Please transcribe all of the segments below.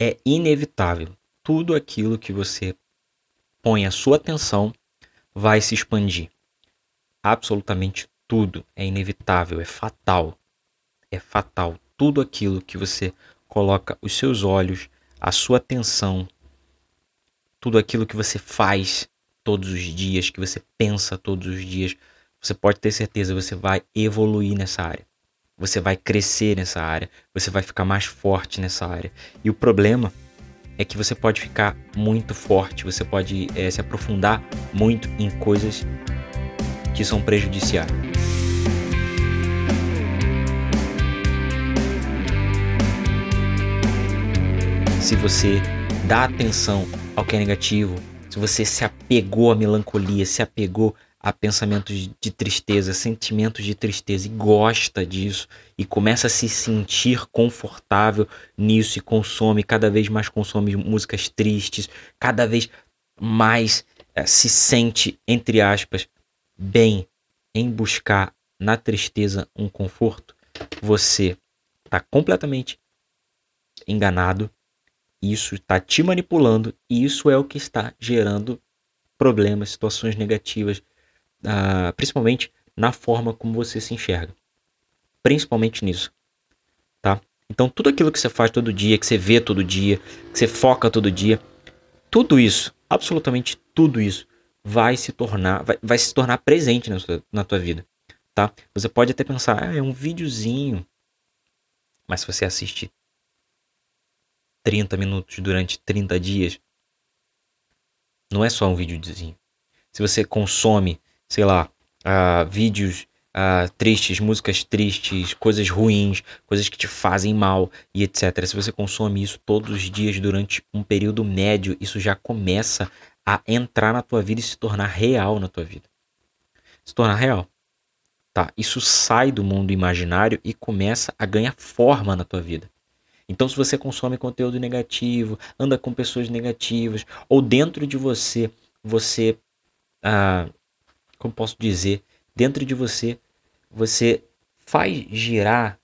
é inevitável. Tudo aquilo que você põe a sua atenção vai se expandir. Absolutamente tudo é inevitável, é fatal. É fatal. Tudo aquilo que você coloca os seus olhos, a sua atenção, tudo aquilo que você faz todos os dias, que você pensa todos os dias, você pode ter certeza, você vai evoluir nessa área. Você vai crescer nessa área, você vai ficar mais forte nessa área. E o problema é que você pode ficar muito forte, você pode é, se aprofundar muito em coisas que são prejudiciais. Se você dá atenção ao que é negativo, se você se apegou à melancolia, se apegou a pensamentos de tristeza, sentimentos de tristeza e gosta disso e começa a se sentir confortável nisso e consome cada vez mais consome músicas tristes, cada vez mais é, se sente entre aspas bem em buscar na tristeza um conforto, você está completamente enganado. Isso está te manipulando e isso é o que está gerando problemas, situações negativas principalmente na forma como você se enxerga. Principalmente nisso, tá? Então tudo aquilo que você faz todo dia, que você vê todo dia, que você foca todo dia, tudo isso, absolutamente tudo isso, vai se tornar, vai, vai se tornar presente na, sua, na tua vida, tá? Você pode até pensar, ah, é um videozinho, mas se você assiste 30 minutos durante 30 dias, não é só um videozinho. Se você consome sei lá, uh, vídeos uh, tristes, músicas tristes, coisas ruins, coisas que te fazem mal e etc. Se você consome isso todos os dias durante um período médio, isso já começa a entrar na tua vida e se tornar real na tua vida. Se tornar real. Tá? Isso sai do mundo imaginário e começa a ganhar forma na tua vida. Então, se você consome conteúdo negativo, anda com pessoas negativas, ou dentro de você, você ah, como posso dizer, dentro de você, você faz girar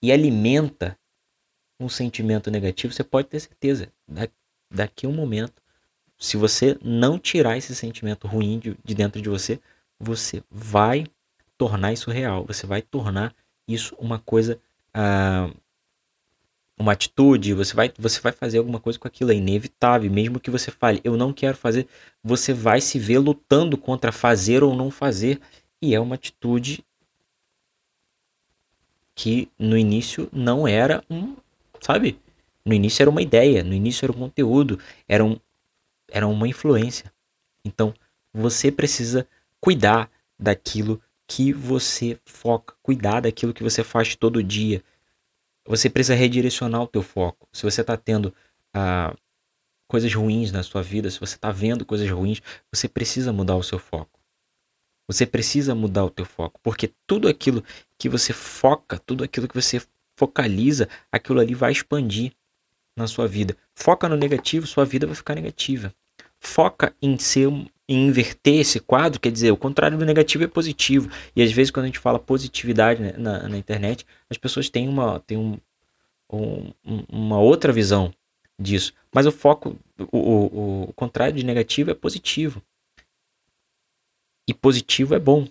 e alimenta um sentimento negativo, você pode ter certeza, daqui a um momento, se você não tirar esse sentimento ruim de, de dentro de você, você vai tornar isso real, você vai tornar isso uma coisa ah, uma atitude, você vai, você vai fazer alguma coisa com aquilo, é inevitável, mesmo que você fale, eu não quero fazer, você vai se ver lutando contra fazer ou não fazer, e é uma atitude que no início não era um, sabe? No início era uma ideia, no início era um conteúdo, era, um, era uma influência. Então, você precisa cuidar daquilo que você foca, cuidar daquilo que você faz todo dia, você precisa redirecionar o teu foco. Se você está tendo ah, coisas ruins na sua vida, se você está vendo coisas ruins, você precisa mudar o seu foco. Você precisa mudar o teu foco, porque tudo aquilo que você foca, tudo aquilo que você focaliza, aquilo ali vai expandir na sua vida. Foca no negativo, sua vida vai ficar negativa. Foca em ser inverter esse quadro, quer dizer, o contrário do negativo é positivo. E às vezes quando a gente fala positividade né, na, na, internet, as pessoas têm uma, têm um, um, uma outra visão disso. Mas o foco, o, o, o contrário de negativo é positivo. E positivo é bom.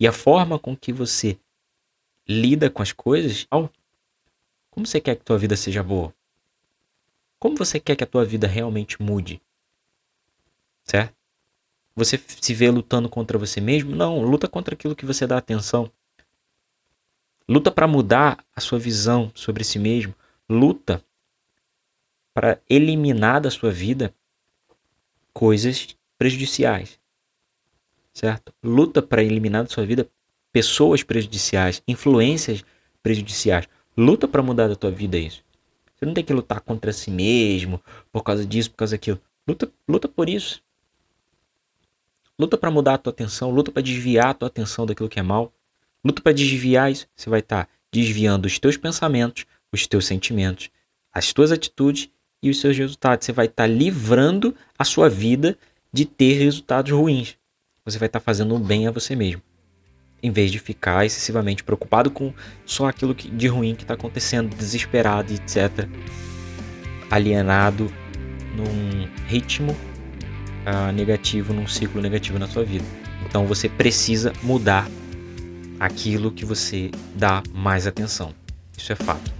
E a forma com que você lida com as coisas, como você quer que a tua vida seja boa? Como você quer que a tua vida realmente mude? Certo? Você se vê lutando contra você mesmo? Não, luta contra aquilo que você dá atenção. Luta para mudar a sua visão sobre si mesmo. Luta para eliminar da sua vida coisas prejudiciais. Certo? Luta para eliminar da sua vida pessoas prejudiciais, influências prejudiciais. Luta para mudar da tua vida isso. Você não tem que lutar contra si mesmo por causa disso, por causa daquilo. Luta, luta por isso. Luta para mudar a tua atenção, luta para desviar a tua atenção daquilo que é mal. Luta para desviar isso. Você vai estar tá desviando os teus pensamentos, os teus sentimentos, as tuas atitudes e os seus resultados. Você vai estar tá livrando a sua vida de ter resultados ruins. Você vai estar tá fazendo um bem a você mesmo. em vez de ficar excessivamente preocupado com só aquilo que, de ruim que está acontecendo, desesperado, etc. Alienado num ritmo uh, negativo, num ciclo negativo na sua vida. Então você precisa mudar aquilo que você dá mais atenção. Isso é fato.